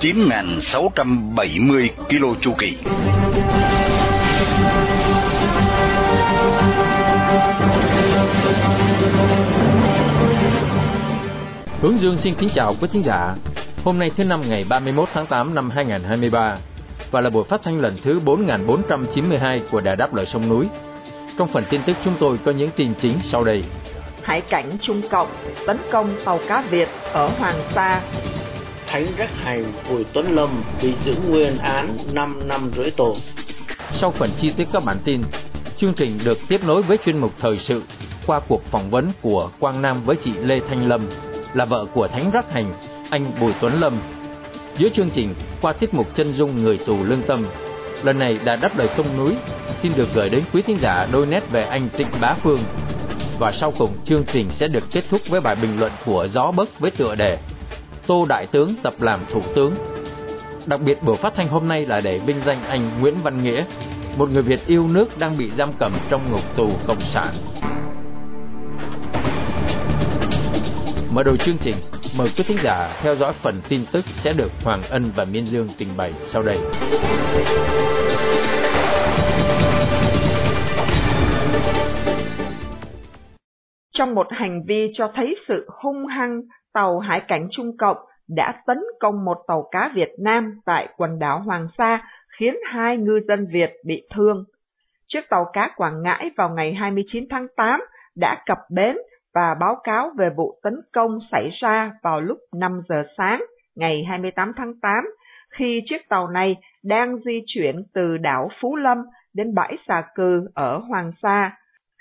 9.670 km chu kỳ. Hướng Dương xin kính chào quý thính giả. Hôm nay thứ năm ngày 31 tháng 8 năm 2023 và là buổi phát thanh lần thứ 4492 của Đài Đáp Lời Sông Núi. Trong phần tin tức chúng tôi có những tin chính sau đây. Hải cảnh Trung Cộng tấn công tàu cá Việt ở Hoàng Sa. Thánh Rắc Hành Bùi Tuấn Lâm bị giữ nguyên án 5 năm rưỡi tù. Sau phần chi tiết các bản tin, chương trình được tiếp nối với chuyên mục thời sự qua cuộc phỏng vấn của Quang Nam với chị Lê Thanh Lâm, là vợ của Thánh Rắc Hành, anh Bùi Tuấn Lâm. Giữa chương trình, qua tiết mục chân dung người tù lương tâm, lần này đã đắp đời sông núi, xin được gửi đến quý thính giả đôi nét về anh Trịnh Bá Phương, và sau cùng chương trình sẽ được kết thúc với bài bình luận của Gió Bấc với tựa đề Tô Đại Tướng tập làm Thủ tướng. Đặc biệt buổi phát thanh hôm nay là để vinh danh anh Nguyễn Văn Nghĩa, một người Việt yêu nước đang bị giam cầm trong ngục tù Cộng sản. Mở đầu chương trình, mời quý thính giả theo dõi phần tin tức sẽ được Hoàng Ân và Miên Dương trình bày sau đây. Trong một hành vi cho thấy sự hung hăng, tàu hải cảnh Trung Cộng đã tấn công một tàu cá Việt Nam tại quần đảo Hoàng Sa, khiến hai ngư dân Việt bị thương. Chiếc tàu cá Quảng Ngãi vào ngày 29 tháng 8 đã cập bến và báo cáo về vụ tấn công xảy ra vào lúc 5 giờ sáng ngày 28 tháng 8, khi chiếc tàu này đang di chuyển từ đảo Phú Lâm đến bãi xà cừ ở Hoàng Sa.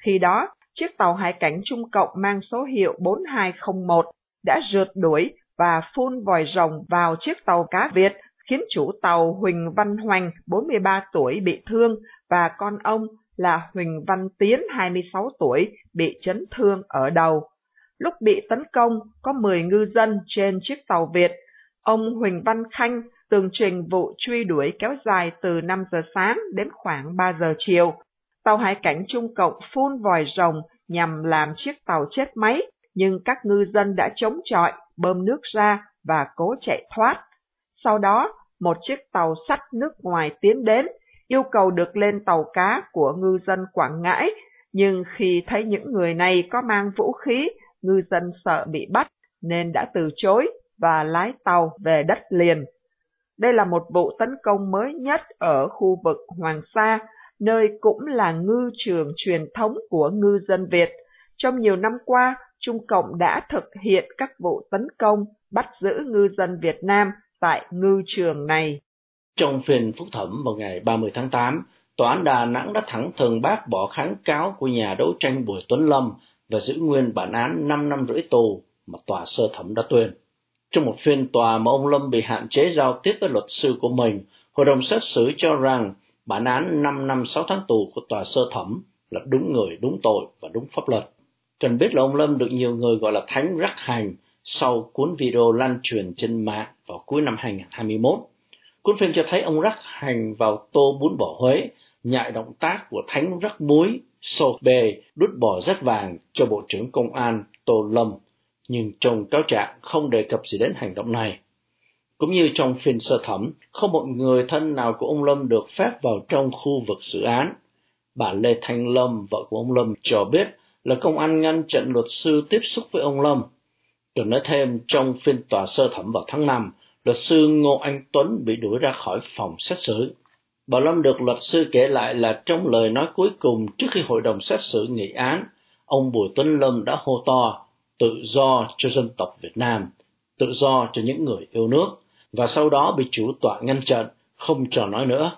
Khi đó, chiếc tàu hải cảnh Trung Cộng mang số hiệu 4201 đã rượt đuổi và phun vòi rồng vào chiếc tàu cá Việt, khiến chủ tàu Huỳnh Văn Hoành, 43 tuổi, bị thương và con ông là Huỳnh Văn Tiến, 26 tuổi, bị chấn thương ở đầu. Lúc bị tấn công, có 10 ngư dân trên chiếc tàu Việt. Ông Huỳnh Văn Khanh tường trình vụ truy đuổi kéo dài từ 5 giờ sáng đến khoảng 3 giờ chiều. Tàu hải cảnh Trung Cộng phun vòi rồng nhằm làm chiếc tàu chết máy, nhưng các ngư dân đã chống chọi, bơm nước ra và cố chạy thoát. Sau đó, một chiếc tàu sắt nước ngoài tiến đến, yêu cầu được lên tàu cá của ngư dân Quảng Ngãi, nhưng khi thấy những người này có mang vũ khí, ngư dân sợ bị bắt nên đã từ chối và lái tàu về đất liền. Đây là một vụ tấn công mới nhất ở khu vực Hoàng Sa, nơi cũng là ngư trường truyền thống của ngư dân Việt. Trong nhiều năm qua, Trung Cộng đã thực hiện các vụ tấn công, bắt giữ ngư dân Việt Nam tại ngư trường này. Trong phiên phúc thẩm vào ngày 30 tháng 8, Tòa án Đà Nẵng đã thẳng thừng bác bỏ kháng cáo của nhà đấu tranh Bùi Tuấn Lâm và giữ nguyên bản án 5 năm rưỡi tù mà tòa sơ thẩm đã tuyên. Trong một phiên tòa mà ông Lâm bị hạn chế giao tiếp với luật sư của mình, hội đồng xét xử cho rằng bản án 5 năm 6 tháng tù của tòa sơ thẩm là đúng người, đúng tội và đúng pháp luật. Cần biết là ông Lâm được nhiều người gọi là thánh rắc hành sau cuốn video lan truyền trên mạng vào cuối năm 2021. Cuốn phim cho thấy ông rắc hành vào tô bún bò Huế, nhại động tác của thánh rắc muối, sô bề, đút bò rất vàng cho Bộ trưởng Công an Tô Lâm, nhưng trong cáo trạng không đề cập gì đến hành động này. Cũng như trong phiên sơ thẩm, không một người thân nào của ông Lâm được phép vào trong khu vực dự án. Bà Lê Thanh Lâm, vợ của ông Lâm, cho biết là công an ngăn chặn luật sư tiếp xúc với ông Lâm. Được nói thêm, trong phiên tòa sơ thẩm vào tháng 5, luật sư Ngô Anh Tuấn bị đuổi ra khỏi phòng xét xử. Bà Lâm được luật sư kể lại là trong lời nói cuối cùng trước khi hội đồng xét xử nghị án, ông Bùi Tuấn Lâm đã hô to tự do cho dân tộc Việt Nam, tự do cho những người yêu nước, và sau đó bị chủ tọa ngăn chặn, không cho nói nữa.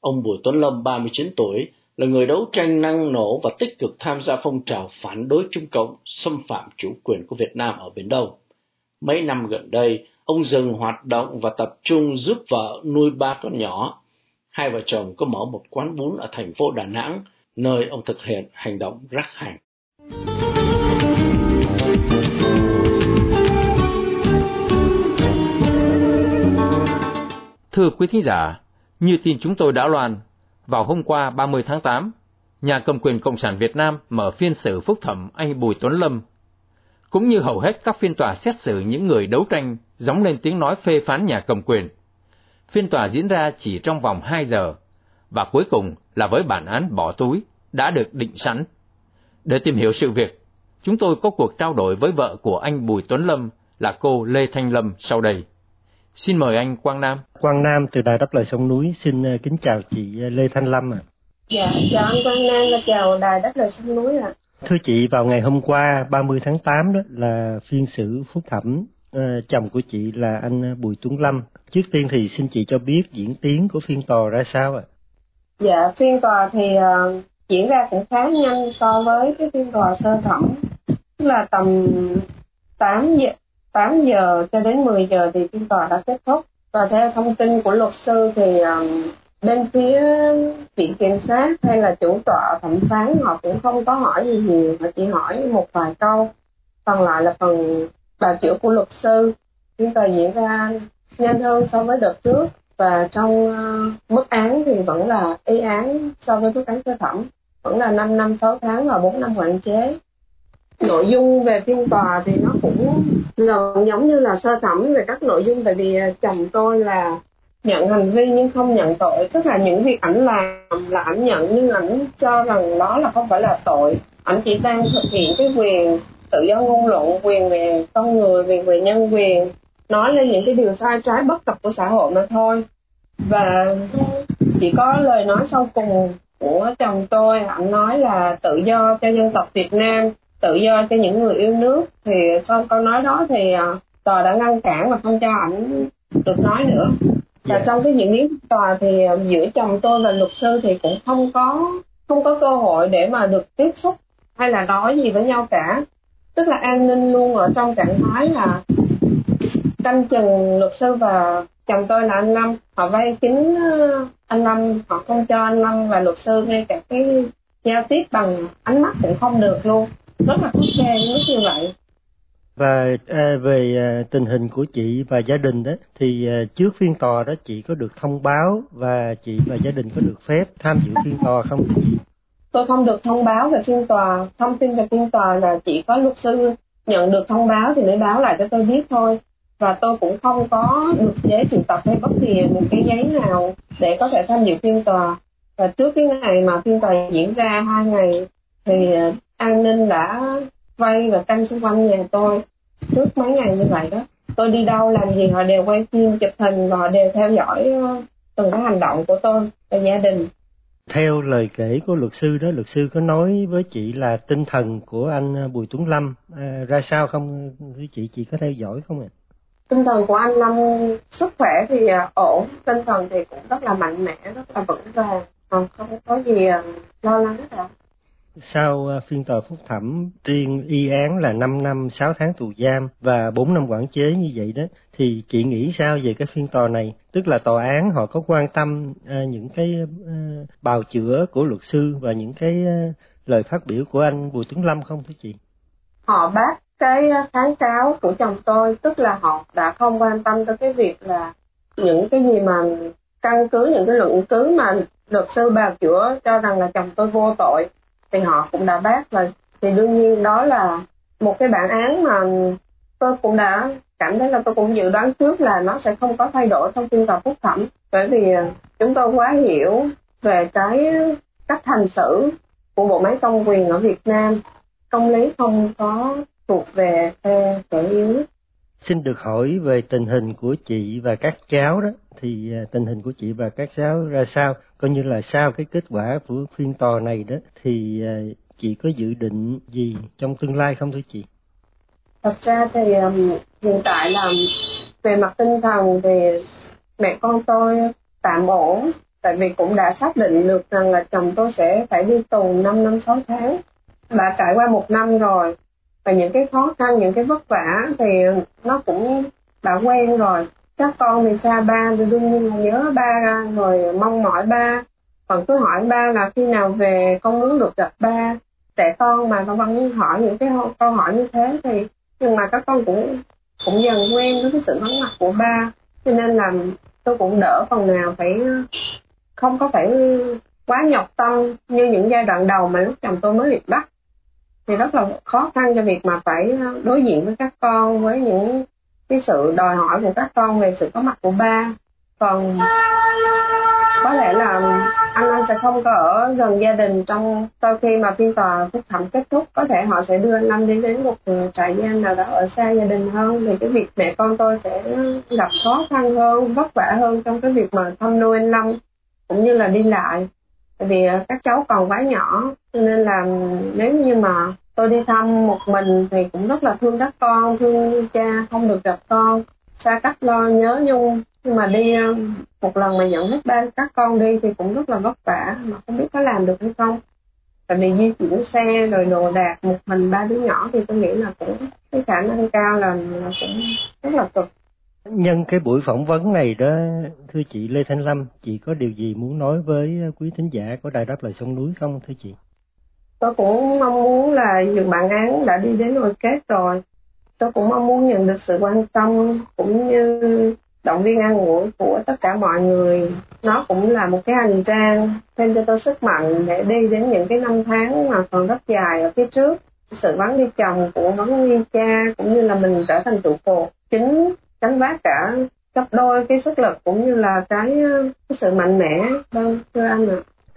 Ông Bùi Tuấn Lâm, 39 tuổi, là người đấu tranh năng nổ và tích cực tham gia phong trào phản đối Trung Cộng xâm phạm chủ quyền của Việt Nam ở Biển Đông. Mấy năm gần đây, ông dừng hoạt động và tập trung giúp vợ nuôi ba con nhỏ. hai vợ chồng có mở một quán bún ở thành phố Đà Nẵng, nơi ông thực hiện hành động rác hàng. Thưa quý thính giả, như tin chúng tôi đã loan, vào hôm qua 30 tháng 8, nhà cầm quyền Cộng sản Việt Nam mở phiên xử phúc thẩm anh Bùi Tuấn Lâm. Cũng như hầu hết các phiên tòa xét xử những người đấu tranh gióng lên tiếng nói phê phán nhà cầm quyền. Phiên tòa diễn ra chỉ trong vòng 2 giờ, và cuối cùng là với bản án bỏ túi đã được định sẵn. Để tìm hiểu sự việc, chúng tôi có cuộc trao đổi với vợ của anh Bùi Tuấn Lâm là cô Lê Thanh Lâm sau đây. Xin mời anh Quang Nam. Quang Nam từ Đài Đáp Lời Sông Núi xin ờ, kính chào chị ờ, Lê Thanh Lâm ạ. À. Dạ, chào anh Quang Nam và chào Đài Đáp Lời Sông Núi ạ. À. Thưa chị, vào ngày hôm qua 30 tháng 8 đó là phiên xử phúc thẩm uh, chồng của chị là anh Bùi Tuấn Lâm. Trước tiên thì xin chị cho biết diễn tiến của phiên tòa ra sao ạ? À? Dạ, phiên tòa thì uh, diễn ra cũng khá nhanh so với cái phiên tòa sơ thẩm. Tức là tầm 8 giờ 8 giờ cho đến 10 giờ thì phiên tòa đã kết thúc. Và theo thông tin của luật sư thì um, bên phía viện kiểm sát hay là chủ tọa thẩm phán họ cũng không có hỏi gì nhiều mà chỉ hỏi một vài câu. Còn lại là phần bào chữa của luật sư. Phiên tòa diễn ra nhanh hơn so với đợt trước và trong uh, mức án thì vẫn là y án so với mức án sơ thẩm. Vẫn là 5 năm 6 tháng và 4 năm quản chế nội dung về phiên tòa thì nó cũng gần giống như là sơ thẩm về các nội dung. Tại vì à, chồng tôi là nhận hành vi nhưng không nhận tội. Tức là những việc ảnh làm là ảnh nhận, nhưng ảnh cho rằng đó là không phải là tội. Ảnh chỉ đang thực hiện cái quyền tự do ngôn luận, quyền về con người, quyền về nhân quyền, nói lên những cái điều sai trái bất cập của xã hội mà thôi. Và chỉ có lời nói sau cùng của chồng tôi, ảnh nói là tự do cho dân tộc Việt Nam tự do cho những người yêu nước thì sau câu nói đó thì uh, tòa đã ngăn cản và không cho ảnh được nói nữa và yeah. Dạ. trong cái diễn biến tòa thì uh, giữa chồng tôi và luật sư thì cũng không có không có cơ hội để mà được tiếp xúc hay là nói gì với nhau cả tức là an ninh luôn ở trong trạng thái là canh chừng luật sư và chồng tôi là anh Lâm họ vay kính anh Lâm họ không cho anh Lâm và luật sư ngay cả cái giao tiếp bằng ánh mắt cũng không được luôn rất là khắt khe lúc như vậy và à, về à, tình hình của chị và gia đình đó thì à, trước phiên tòa đó chị có được thông báo và chị và gia đình có được phép tham dự phiên tòa không chị? Tôi không được thông báo về phiên tòa, thông tin về phiên tòa là chỉ có luật sư nhận được thông báo thì mới báo lại cho tôi biết thôi. Và tôi cũng không có được giấy triệu tập hay bất kỳ một cái giấy nào để có thể tham dự phiên tòa. Và trước cái ngày mà phiên tòa diễn ra hai ngày thì an ninh đã vây và canh xung quanh nhà tôi trước mấy ngày như vậy đó tôi đi đâu làm gì họ đều quay phim chụp hình và họ đều theo dõi ờ, từng cái hành động của tôi và gia đình theo lời kể của luật sư đó luật sư có nói với chị là tinh thần của anh ờ, Bùi Tuấn Lâm à, ra sao không chị chị có theo dõi không ạ? À? Tinh thần của anh Lâm sức khỏe thì ổn, tinh thần thì cũng rất là mạnh mẽ, rất là vững vàng, không có gì lo lắng hết sau ờ, phiên tòa phúc thẩm tuyên y án là 5 năm 6 tháng tù giam và 4 năm quản chế như vậy đó, thì chị nghĩ sao về cái phiên tòa này? Tức là tòa án họ có quan tâm ờ, những cái ờ, bào chữa của luật sư và những cái lời phát biểu của anh Bùi Tuấn Lâm không thưa chị? Họ bác cái kháng cáo của chồng tôi, tức là họ đã không quan tâm tới cái việc là những cái gì mà căn cứ, những cái luận cứ mà luật sư bào chữa cho rằng là chồng tôi vô tội thì họ cũng đã bác rồi. Thì đương nhiên đó là một cái bản án mà tôi cũng đã cảm thấy là tôi cũng dự đoán trước là nó sẽ không có thay đổi trong phiên tòa phúc thẩm. Bởi vì ờ, chúng tôi quá hiểu về cái cách hành xử của bộ máy công quyền ở Việt Nam. Công lý không có thuộc về phe kẻ yếu xin được hỏi về tình hình của chị và các cháu đó. Thì à, tình hình của chị và các cháu ra sao? Coi như là sau cái kết quả của phiên tòa này đó thì à, chị có dự định gì trong tương lai không thưa chị? Thật ra thì um, hiện tại là về mặt tinh thần thì mẹ con tôi tạm ổn. Tại vì cũng đã xác định được rằng là chồng tôi sẽ phải đi tù 5 năm 6 tháng. Đã trải qua một năm rồi và những cái khó khăn, những cái vất vả thì nó cũng đã quen rồi. Các con thì xa ba, thì đương nhiên là nhớ ba, rồi mong mỏi ba. Còn cứ hỏi ba là khi nào về con muốn được gặp ba. Trẻ con mà con vẫn hỏi những cái câu hỏi như thế thì nhưng mà các con cũng cũng dần quen với cái sự vắng mặt của ba. Cho nên là tôi cũng đỡ phần nào phải, không có phải quá nhọc tâm như những giai đoạn đầu mà lúc chồng tôi mới bị bắt thì rất là khó khăn cho việc mà phải ờ, đối diện với các con, với những cái sự đòi hỏi của các con về sự có mặt của ba. Còn có lẽ là anh anh sẽ không có ở gần gia đình trong sau khi mà phiên tòa phúc thẩm kết thúc. Có thể họ sẽ đưa anh Lâm đi đến một trại giam nào đó ở xa gia đình hơn. Thì cái việc mẹ con tôi sẽ gặp khó khăn hơn, vất vả hơn trong cái việc mà thăm nuôi anh Lâm, cũng như là đi lại tại vì ờ, các cháu còn quá nhỏ cho nên là nếu như mà tôi đi thăm một mình thì cũng rất là thương các con thương cha không được gặp con. Xa cách lo nhớ nhung. Nhưng mà đi ờ, một lần mà nhận hết ba các con đi thì cũng rất là vất vả mà không biết có làm được hay không. Tại vì di chuyển xe rồi đồ đạc một mình ba đứa nhỏ thì tôi nghĩ là cũng cái khả năng cao là, là cũng rất là cực nhân cái buổi phỏng vấn này đó, thưa chị Lê Thanh Lâm, chị có điều gì muốn nói với ờ, quý thính giả của đài đáp lời sông núi không, thưa chị? Tôi cũng mong muốn là dù bản án đã đi đến hồi kết rồi. Tôi cũng mong muốn nhận được sự quan tâm cũng như động viên an ủi của tất cả mọi người. Nó cũng là một cái hành trang thêm cho tôi sức mạnh để đi đến những cái năm tháng mà còn rất dài ở phía trước. Sự vắng đi chồng của vắng đi cha cũng như là mình trở thành trụ cột chính gánh vác cả gấp đôi cái sức lực cũng như là cái, cái sự mạnh mẽ vâng thưa anh ạ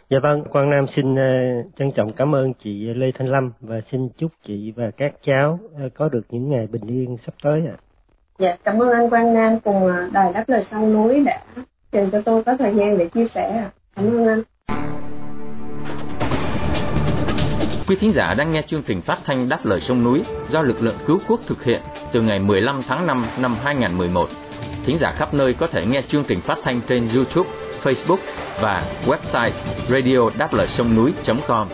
Dạ vâng, Quang Nam xin uh, trân trọng cảm ơn chị Lê Thanh Lâm và xin chúc chị và các cháu uh, có được những ngày bình yên sắp tới ạ. Dạ, cảm ơn anh Quang Nam cùng uh, Đài Đáp Lời Sông Núi đã dành cho tôi có thời gian để chia sẻ. Cảm ơn anh. Quý thính giả đang nghe chương trình phát thanh Đáp Lời Sông Núi do lực lượng cứu quốc thực hiện từ ngày 15 tháng 5 năm 2011. Thính giả khắp nơi có thể nghe chương trình phát thanh trên YouTube, Facebook và website radio đáp lời sông núi.com.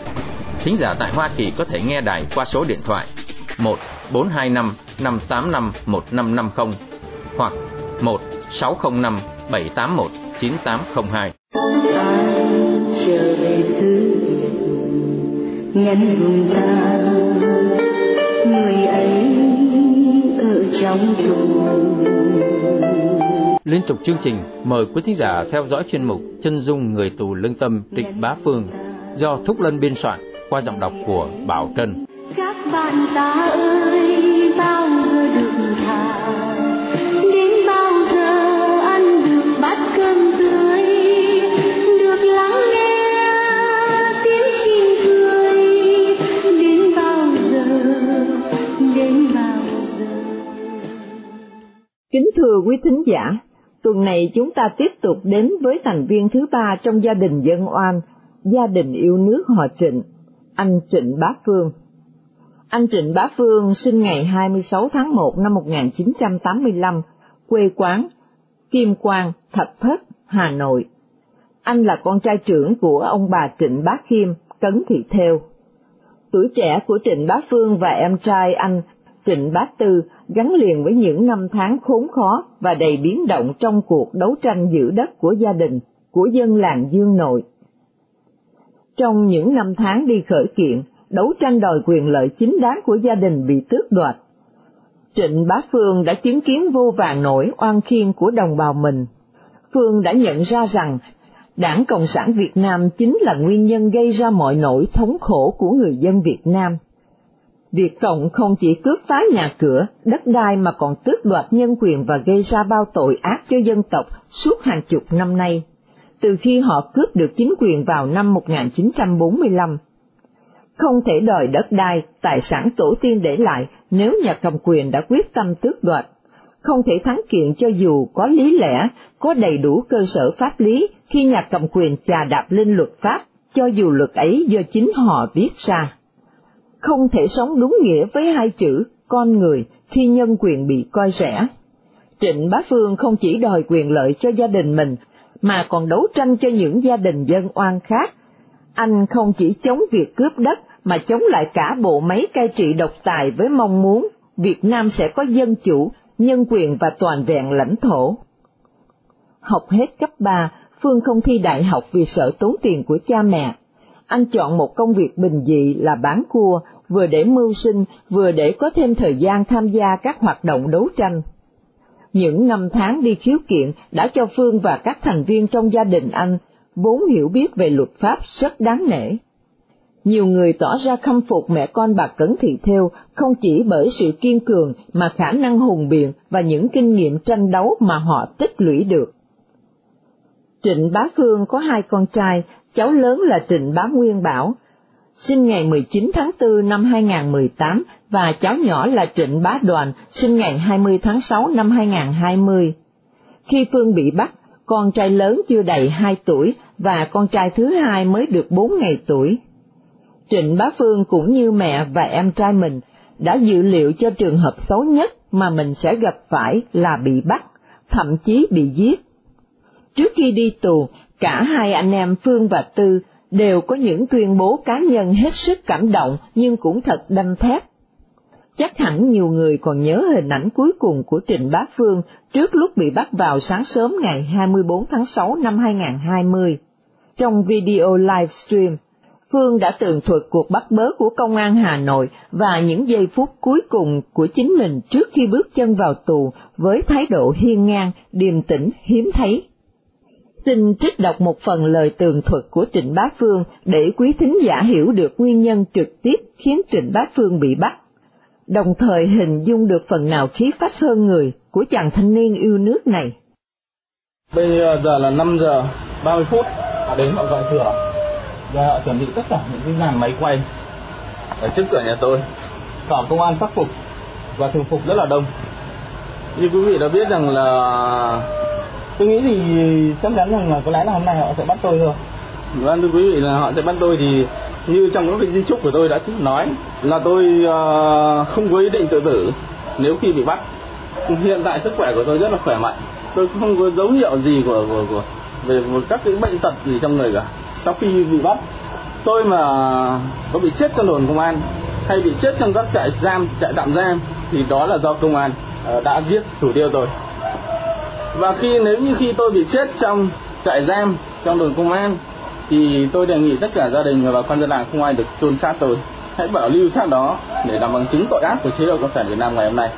Thính giả tại Hoa Kỳ có thể nghe đài qua số điện thoại 1 425 585 1550 hoặc 1 605 781 9802. Anh trở về xưa nhân ta người ấy ở trong tù Liên tục chương trình, mời quý thính giả theo dõi chuyên mục Chân dung người tù lương tâm Trịnh Bá Phương do Thúc Lân biên soạn qua giọng đọc của Bảo Trân. Các bạn ta ơi, Kính thưa quý thính giả, Tuần này chúng ta tiếp tục đến với thành viên thứ ba trong gia đình dân oan, gia đình yêu nước họ Trịnh, anh Trịnh Bá Phương. Anh Trịnh Bá Phương sinh ngày 26 tháng 1 năm 1985, quê quán Kim Quang, Thạch Thất, Hà Nội. Anh là con trai trưởng của ông bà Trịnh Bá Khiêm, Cấn Thị Theo. Tuổi trẻ của Trịnh Bá Phương và em trai anh Trịnh Bá Tư gắn liền với những năm tháng khốn khó và đầy biến động trong cuộc đấu tranh giữ đất của gia đình, của dân làng Dương Nội. Trong những năm tháng đi khởi kiện, đấu tranh đòi quyền lợi chính đáng của gia đình bị tước đoạt. Trịnh Bá Phương đã chứng kiến vô vàng nỗi oan khiên của đồng bào mình. Phương đã nhận ra rằng Đảng Cộng sản Việt Nam chính là nguyên nhân gây ra mọi nỗi thống khổ của người dân Việt Nam. Việt Cộng không chỉ cướp phá nhà cửa, đất đai mà còn tước đoạt nhân quyền và gây ra bao tội ác cho dân tộc suốt hàng chục năm nay, từ khi họ cướp được chính quyền vào năm 1945. Không thể đòi đất đai, tài sản tổ tiên để lại nếu nhà cầm quyền đã quyết tâm tước đoạt. Không thể thắng kiện cho dù có lý lẽ, có đầy đủ cơ sở pháp lý khi nhà cầm quyền chà đạp lên luật pháp, cho dù luật ấy do chính họ viết ra không thể sống đúng nghĩa với hai chữ con người khi nhân quyền bị coi rẻ. Trịnh Bá Phương không chỉ đòi quyền lợi cho gia đình mình, mà còn đấu tranh cho những gia đình dân oan khác. Anh không chỉ chống việc cướp đất, mà chống lại cả bộ máy cai trị độc tài với mong muốn Việt Nam sẽ có dân chủ, nhân quyền và toàn vẹn lãnh thổ. Học hết cấp 3, Phương không thi đại học vì sợ tốn tiền của cha mẹ. Anh chọn một công việc bình dị là bán cua, vừa để mưu sinh, vừa để có thêm thời gian tham gia các hoạt động đấu tranh. Những năm tháng đi khiếu kiện đã cho Phương và các thành viên trong gia đình anh vốn hiểu biết về luật pháp rất đáng nể. Nhiều người tỏ ra khâm phục mẹ con bà Cẩn Thị Theo không chỉ bởi sự kiên cường mà khả năng hùng biện và những kinh nghiệm tranh đấu mà họ tích lũy được. Trịnh Bá Phương có hai con trai, cháu lớn là Trịnh Bá Nguyên Bảo, sinh ngày 19 tháng 4 năm 2018 và cháu nhỏ là Trịnh Bá Đoàn, sinh ngày 20 tháng 6 năm 2020. Khi Phương bị bắt, con trai lớn chưa đầy 2 tuổi và con trai thứ hai mới được 4 ngày tuổi. Trịnh Bá Phương cũng như mẹ và em trai mình đã dự liệu cho trường hợp xấu nhất mà mình sẽ gặp phải là bị bắt, thậm chí bị giết. Trước khi đi tù, cả hai anh em Phương và Tư đều có những tuyên bố cá nhân hết sức cảm động nhưng cũng thật đâm thép. Chắc hẳn nhiều người còn nhớ hình ảnh cuối cùng của Trịnh Bá Phương trước lúc bị bắt vào sáng sớm ngày 24 tháng 6 năm 2020. Trong video livestream, Phương đã tường thuật cuộc bắt bớ của công an Hà Nội và những giây phút cuối cùng của chính mình trước khi bước chân vào tù với thái độ hiên ngang, điềm tĩnh, hiếm thấy. Xin trích đọc một phần lời tường thuật của Trịnh Bá Phương để quý thính giả hiểu được nguyên nhân trực tiếp khiến Trịnh Bá Phương bị bắt, đồng thời hình dung được phần nào khí phách hơn người của chàng thanh niên yêu nước này. Bây giờ là 5 giờ 30 phút, họ đến họ gọi cửa, và họ chuẩn bị tất cả những cái dàn máy quay ở trước cửa nhà tôi. Cả công an sắc phục và thường phục rất là đông. Như quý vị đã biết rằng là tôi nghĩ thì chắc chắn rằng là có lẽ là hôm nay họ sẽ bắt tôi thôi vâng thưa quý vị là họ sẽ bắt tôi thì như trong các cái di chúc của tôi đã nói là tôi uh, không có ý định tự tử nếu khi bị bắt. Hiện tại sức khỏe của tôi rất là khỏe mạnh. Tôi không có dấu hiệu gì của của, của về một các cái bệnh tật gì trong người cả. Sau khi bị bắt tôi mà có bị chết trong đồn công an hay bị chết trong các trại giam trại tạm giam thì đó là do công an uh, đã giết thủ tiêu tôi và khi nếu như khi tôi bị chết trong trại giam trong đồn công an thì tôi đề nghị tất cả gia đình và con dân làng không ai được chôn xác tôi. Hãy bảo lưu xác đó để làm bằng chứng tội ác của chế độ cộng sản việt nam ngày hôm nay.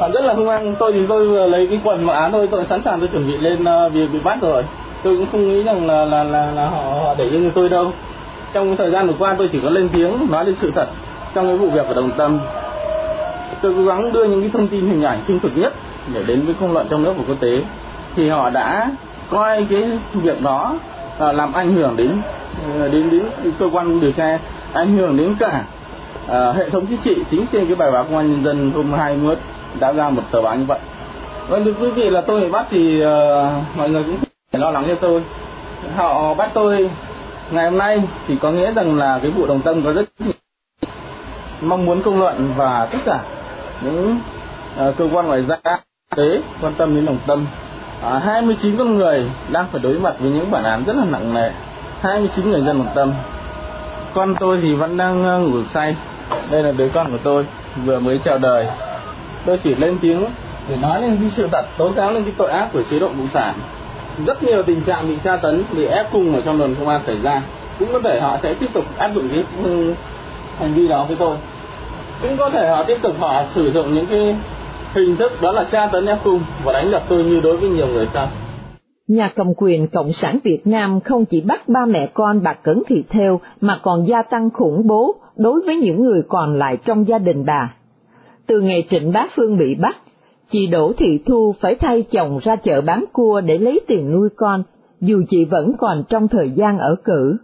Họ rất là hung hăng. Tôi thì tôi vừa lấy cái quần mà án tôi tôi sẵn sàng tôi chuẩn bị lên uh, việc bị bắt rồi. Tôi cũng không nghĩ rằng là là là, là họ, họ để yên tôi đâu. Trong thời gian vừa qua tôi chỉ có lên tiếng nói lên sự thật trong cái vụ việc ở đồng tâm tôi cố gắng đưa những cái thông tin hình ảnh trung thực nhất để đến với công luận trong nước và quốc tế. Thì họ đã coi cái việc đó là làm ảnh hưởng đến à, đến đến cơ quan điều tra ảnh hưởng đến cả à, hệ thống chính trị. Chính trên cái bài báo công an nhân dân hôm 21 đã ra một tờ báo như vậy. Vâng thưa quý vị là tôi bị bắt thì uh, mọi người cũng phải lo lắng cho tôi. Họ bắt tôi ngày hôm nay thì có nghĩa rằng là cái vụ đồng tâm có rất mong muốn công luận và tất cả những uh, cơ quan ngoại giao tế quan tâm đến đồng tâm. À, 29 con người đang phải đối mặt với những bản án rất là nặng nề. 29 người dân đồng tâm. Con tôi thì vẫn đang uh, ngủ say. Đây là đứa con của tôi vừa mới chào đời. Tôi chỉ lên tiếng để nói lên cái sự thật tố cáo lên cái tội ác của chế độ cộng sản. Rất nhiều tình trạng bị tra tấn bị ép cung ở trong đồn công an xảy ra. Cũng có thể họ sẽ tiếp tục áp dụng cái ừ, hành vi đó với tôi cũng có thể họ tiếp tục họ sử dụng những cái hình thức đó là tra tấn ép cung và đánh đập tôi như đối với nhiều người khác. Nhà cầm quyền Cộng sản Việt Nam không chỉ bắt ba mẹ con bà Cẩn Thị Theo mà còn gia tăng khủng bố đối với những người còn lại trong gia đình bà. Từ ngày Trịnh Bá Phương bị bắt, chị Đỗ Thị Thu phải thay chồng ra chợ bán cua để lấy tiền nuôi con, dù chị vẫn còn trong thời gian ở cử.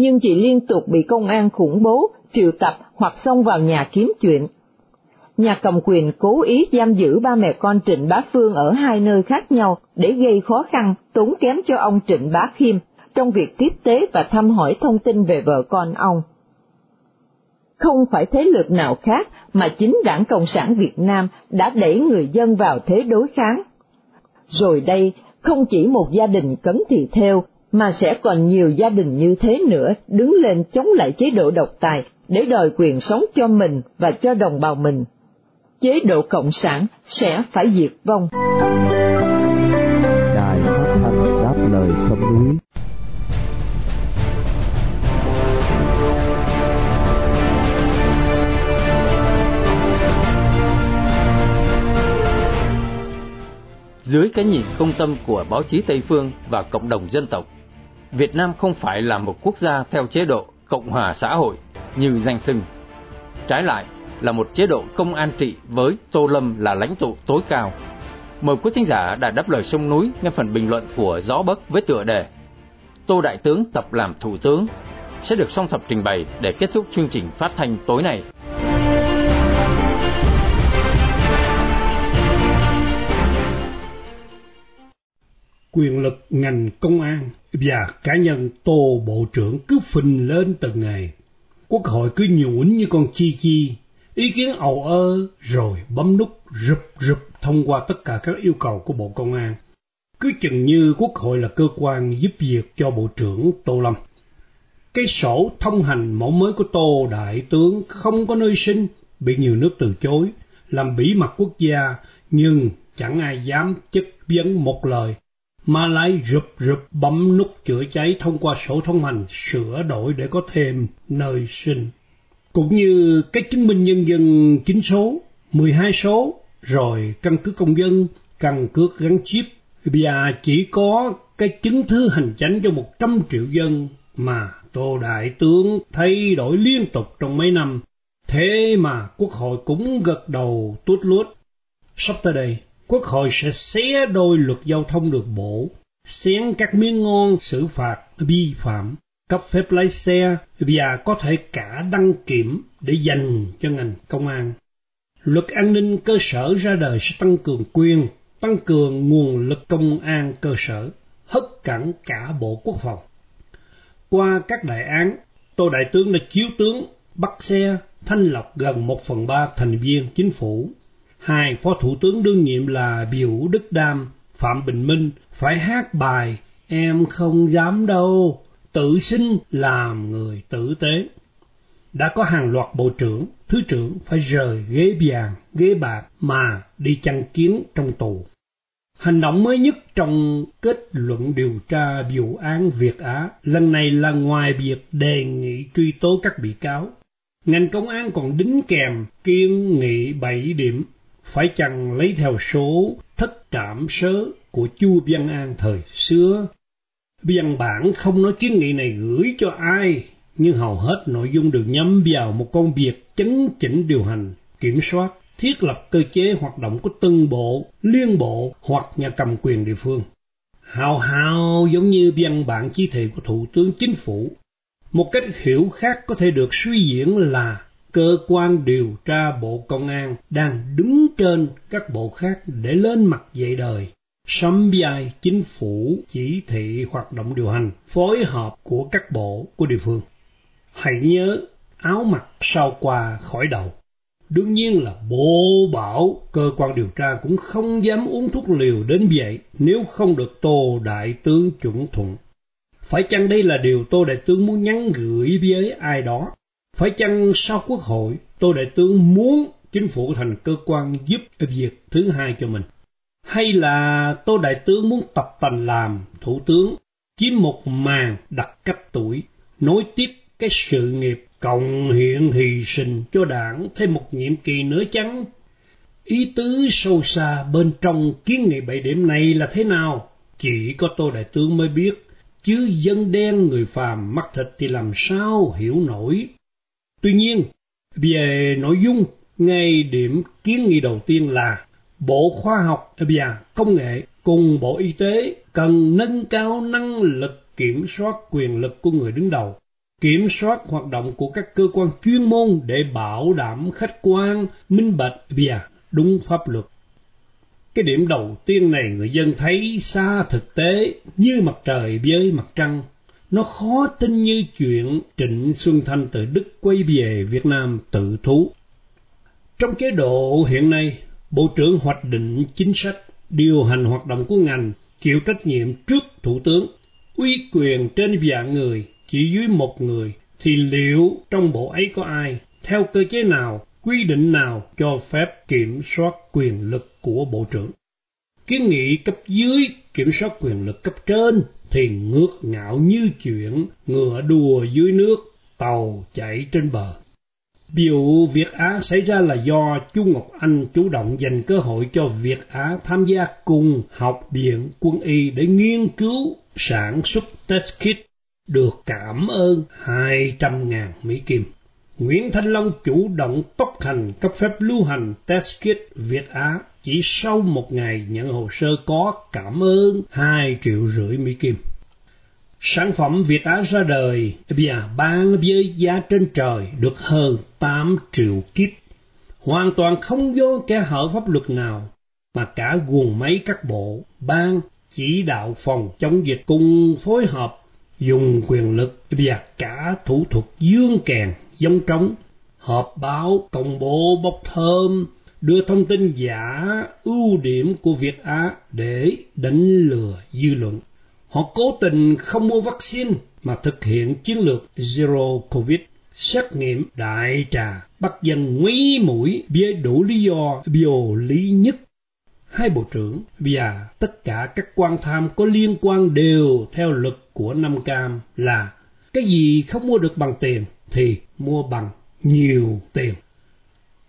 Nhưng chị liên tục bị công an khủng bố, triệu tập hoặc xông vào nhà kiếm chuyện nhà cầm quyền cố ý giam giữ ba mẹ con Trịnh Bá Phương ở hai nơi khác nhau để gây khó khăn, tốn kém cho ông Trịnh Bá Khiêm trong việc tiếp tế và thăm hỏi thông tin về vợ con ông. Không phải thế lực nào khác mà chính đảng Cộng sản Việt Nam đã đẩy người dân vào thế đối kháng. Rồi đây, không chỉ một gia đình cấn thị theo, mà sẽ còn nhiều gia đình như thế nữa đứng lên chống lại chế độ độc tài để đòi quyền sống cho mình và cho đồng bào mình. Chế độ cộng sản sẽ phải diệt vong. Đài phát thanh đáp lời sông núi. Dưới cái nhìn công tâm của báo chí Tây Phương và cộng đồng dân tộc, Việt Nam không phải là một quốc gia theo chế độ cộng hòa xã hội như danh xưng. Trái lại, là một chế độ công an trị với Tô Lâm là lãnh tụ tối cao. Mời quý thính giả đã đáp lời sông núi nghe phần bình luận của Gió Bất với tựa đề Tô Đại Tướng tập làm Thủ tướng sẽ được song thập trình bày để kết thúc chương trình phát thanh tối nay. quyền lực ngành công an và cá nhân Tô Bộ trưởng cứ phình lên từng ngày. Quốc hội cứ nhũn như con chi chi, ý kiến ầu ơ rồi bấm nút rụp rụp thông qua tất cả các yêu cầu của Bộ Công an. Cứ chừng như Quốc hội là cơ quan giúp việc cho Bộ trưởng Tô Lâm. Cái sổ thông hành mẫu mới của Tô Đại tướng không có nơi sinh, bị nhiều nước từ chối, làm bỉ mặt quốc gia, nhưng chẳng ai dám chất vấn một lời mà lại rụp rụp bấm nút chữa cháy thông qua sổ thông hành sửa đổi để có thêm nơi sinh. Cũng như cái chứng minh nhân dân 9 số, 12 số, rồi căn cứ công dân, căn cước gắn chip, và chỉ có cái chứng thư hành chánh cho 100 triệu dân mà Tô Đại Tướng thay đổi liên tục trong mấy năm. Thế mà Quốc hội cũng gật đầu tuốt luốt. Sắp tới đây, Quốc hội sẽ xé đôi luật giao thông đường bộ, xén các miếng ngon xử phạt vi phạm, cấp phép lái xe và có thể cả đăng kiểm để dành cho ngành công an. Luật an ninh cơ sở ra đời sẽ tăng cường quyền, tăng cường nguồn lực công an cơ sở, hất cẳng cả Bộ Quốc phòng. Qua các đại án, Tô Đại tướng đã chiếu tướng bắt xe thanh lọc gần một phần ba thành viên chính phủ hai phó thủ tướng đương nhiệm là Biểu Đức Đam, Phạm Bình Minh phải hát bài Em không dám đâu, tự sinh làm người tử tế. Đã có hàng loạt bộ trưởng, thứ trưởng phải rời ghế vàng, ghế bạc mà đi chăn kiến trong tù. Hành động mới nhất trong kết luận điều tra vụ án Việt Á lần này là ngoài việc đề nghị truy tố các bị cáo. Ngành công an còn đính kèm kiên nghị 7 điểm phải chăng lấy theo số thất trảm sớ của Chu Văn An thời xưa. Văn bản không nói kiến nghị này gửi cho ai, nhưng hầu hết nội dung đều nhắm vào một công việc chấn chỉnh điều hành, kiểm soát, thiết lập cơ chế hoạt động của từng bộ, liên bộ hoặc nhà cầm quyền địa phương. Hào hào giống như văn bản chỉ thị của Thủ tướng Chính phủ. Một cách hiểu khác có thể được suy diễn là cơ quan điều tra Bộ Công an đang đứng trên các bộ khác để lên mặt dạy đời, sắm vai chính phủ chỉ thị hoạt động điều hành, phối hợp của các bộ của địa phương. Hãy nhớ áo mặc sao qua khỏi đầu. Đương nhiên là bộ bảo cơ quan điều tra cũng không dám uống thuốc liều đến vậy nếu không được Tô Đại Tướng chuẩn thuận. Phải chăng đây là điều Tô Đại Tướng muốn nhắn gửi với ai đó phải chăng sau quốc hội, tôi Đại Tướng muốn chính phủ thành cơ quan giúp việc thứ hai cho mình? Hay là tôi Đại Tướng muốn tập tành làm thủ tướng, chiếm một màn đặt cách tuổi, nối tiếp cái sự nghiệp cộng hiện hy sinh cho đảng thêm một nhiệm kỳ nữa chăng? Ý tứ sâu xa bên trong kiến nghị bảy điểm này là thế nào? Chỉ có tôi Đại Tướng mới biết, chứ dân đen người phàm mắt thịt thì làm sao hiểu nổi. Tuy nhiên, về nội dung, ngay điểm kiến nghị đầu tiên là Bộ Khoa học và Công nghệ cùng Bộ Y tế cần nâng cao năng lực kiểm soát quyền lực của người đứng đầu, kiểm soát hoạt động của các cơ quan chuyên môn để bảo đảm khách quan, minh bạch và đúng pháp luật. Cái điểm đầu tiên này người dân thấy xa thực tế như mặt trời với mặt trăng, nó khó tin như chuyện Trịnh Xuân Thanh từ Đức quay về Việt Nam tự thú. Trong chế độ hiện nay, Bộ trưởng hoạch định chính sách, điều hành hoạt động của ngành, chịu trách nhiệm trước Thủ tướng, uy quyền trên vạn người, chỉ dưới một người, thì liệu trong bộ ấy có ai, theo cơ chế nào, quy định nào cho phép kiểm soát quyền lực của Bộ trưởng? Kiến nghị cấp dưới kiểm soát quyền lực cấp trên thì ngước ngạo như chuyện ngựa đùa dưới nước, tàu chạy trên bờ. Biểu Việt Á xảy ra là do Chu Ngọc Anh chủ động dành cơ hội cho Việt Á tham gia cùng học viện quân y để nghiên cứu sản xuất test kit được cảm ơn 200.000 Mỹ Kim. Nguyễn Thanh Long chủ động tốc hành cấp phép lưu hành test kit Việt Á chỉ sau một ngày nhận hồ sơ có cảm ơn 2 triệu rưỡi Mỹ Kim. Sản phẩm Việt Á ra đời và bán với giá trên trời được hơn 8 triệu kíp, hoàn toàn không do kẻ hở pháp luật nào, mà cả guồng máy các bộ, ban, chỉ đạo phòng chống dịch cùng phối hợp dùng quyền lực và cả thủ thuật dương kèn giống trống họp báo công bố bốc thơm đưa thông tin giả ưu điểm của Việt Á để đánh lừa dư luận. Họ cố tình không mua vaccine mà thực hiện chiến lược Zero Covid, xét nghiệm đại trà, bắt dân nguy mũi với đủ lý do biểu lý nhất. Hai bộ trưởng và tất cả các quan tham có liên quan đều theo luật của Nam Cam là cái gì không mua được bằng tiền thì mua bằng nhiều tiền.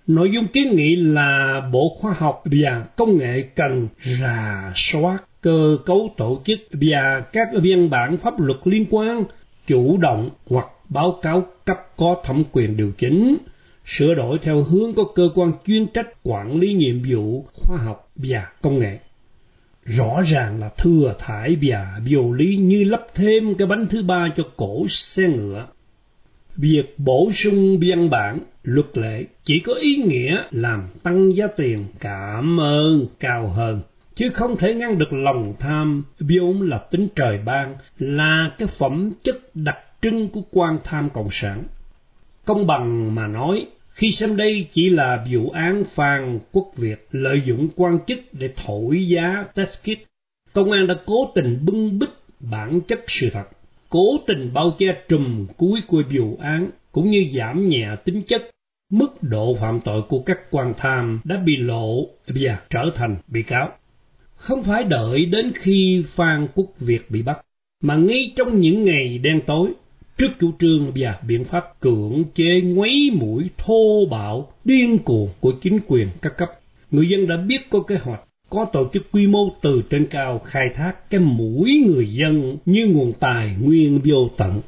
Nội dung kiến nghị là Bộ Khoa học và Công nghệ cần rà soát cơ cấu tổ chức và các văn bản pháp luật liên quan chủ động hoặc báo cáo cấp có thẩm quyền điều chỉnh, sửa đổi theo hướng có cơ quan chuyên trách quản lý nhiệm vụ khoa học và công nghệ. Rõ ràng là thừa thải và vô lý như lắp thêm cái bánh thứ ba cho cổ xe ngựa việc bổ sung biên bản luật lệ chỉ có ý nghĩa làm tăng giá tiền cảm ơn cao hơn chứ không thể ngăn được lòng tham vốn là tính trời ban là cái phẩm chất đặc trưng của quan tham cộng sản. Công bằng mà nói khi xem đây chỉ là vụ án Phan Quốc Việt lợi dụng quan chức để thổi giá test kit, công an đã cố tình bưng bít bản chất sự thật cố tình bao che trùm cuối của vụ án cũng như giảm nhẹ tính chất mức độ phạm tội của các quan tham đã bị lộ và trở thành bị cáo. Không phải đợi đến khi Phan Quốc Việt bị bắt, mà ngay trong những ngày đen tối, trước chủ trương và biện pháp cưỡng chế ngoáy mũi thô bạo, điên cuồng của chính quyền các cấp, người dân đã biết có kế hoạch có tổ chức quy mô từ trên cao khai thác cái mũi người dân như nguồn tài nguyên vô tận.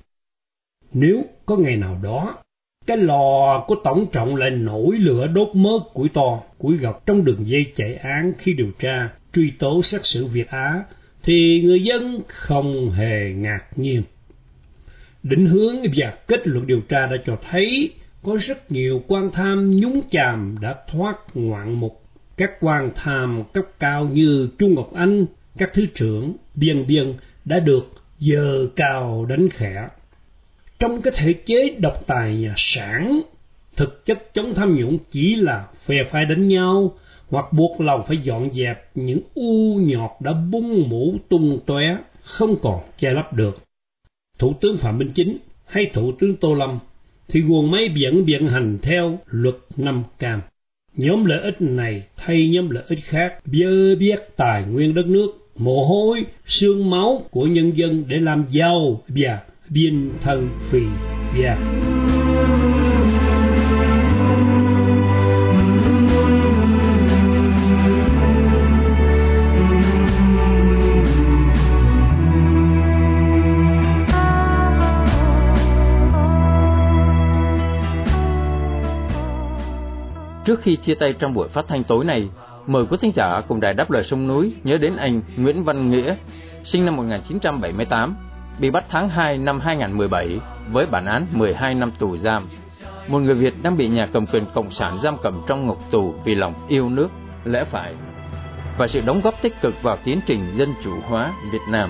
Nếu có ngày nào đó, cái lò của tổng trọng lại nổi lửa đốt mớ củi to, củi gọc trong đường dây chạy án khi điều tra, truy tố xét xử Việt Á, thì người dân không hề ngạc nhiên. Định hướng và kết luận điều tra đã cho thấy có rất nhiều quan tham nhúng chàm đã thoát ngoạn mục các quan tham cấp cao như Trung Ngọc Anh, các thứ trưởng, biên biên đã được dơ cao đánh khẽ. Trong cái thể chế độc tài nhà sản, thực chất chống tham nhũng chỉ là phe phái đánh nhau hoặc buộc lòng phải dọn dẹp những u nhọt đã bung mũ tung tóe không còn che lấp được. Thủ tướng Phạm Minh Chính hay Thủ tướng Tô Lâm thì nguồn máy biển biện hành theo luật năm cam. Nhóm lợi ích này thay nhóm lợi ích khác. Bơ biết tài nguyên đất nước, mồ hôi, xương máu của nhân dân để làm giàu. Và biên thân phì. Và Trước khi chia tay trong buổi phát thanh tối này, mời quý thính giả cùng đài đáp lời sông núi nhớ đến anh Nguyễn Văn Nghĩa, sinh năm 1978, bị bắt tháng 2 năm 2017 với bản án 12 năm tù giam. Một người Việt đang bị nhà cầm quyền Cộng sản giam cầm trong ngục tù vì lòng yêu nước, lẽ phải và sự đóng góp tích cực vào tiến trình dân chủ hóa Việt Nam.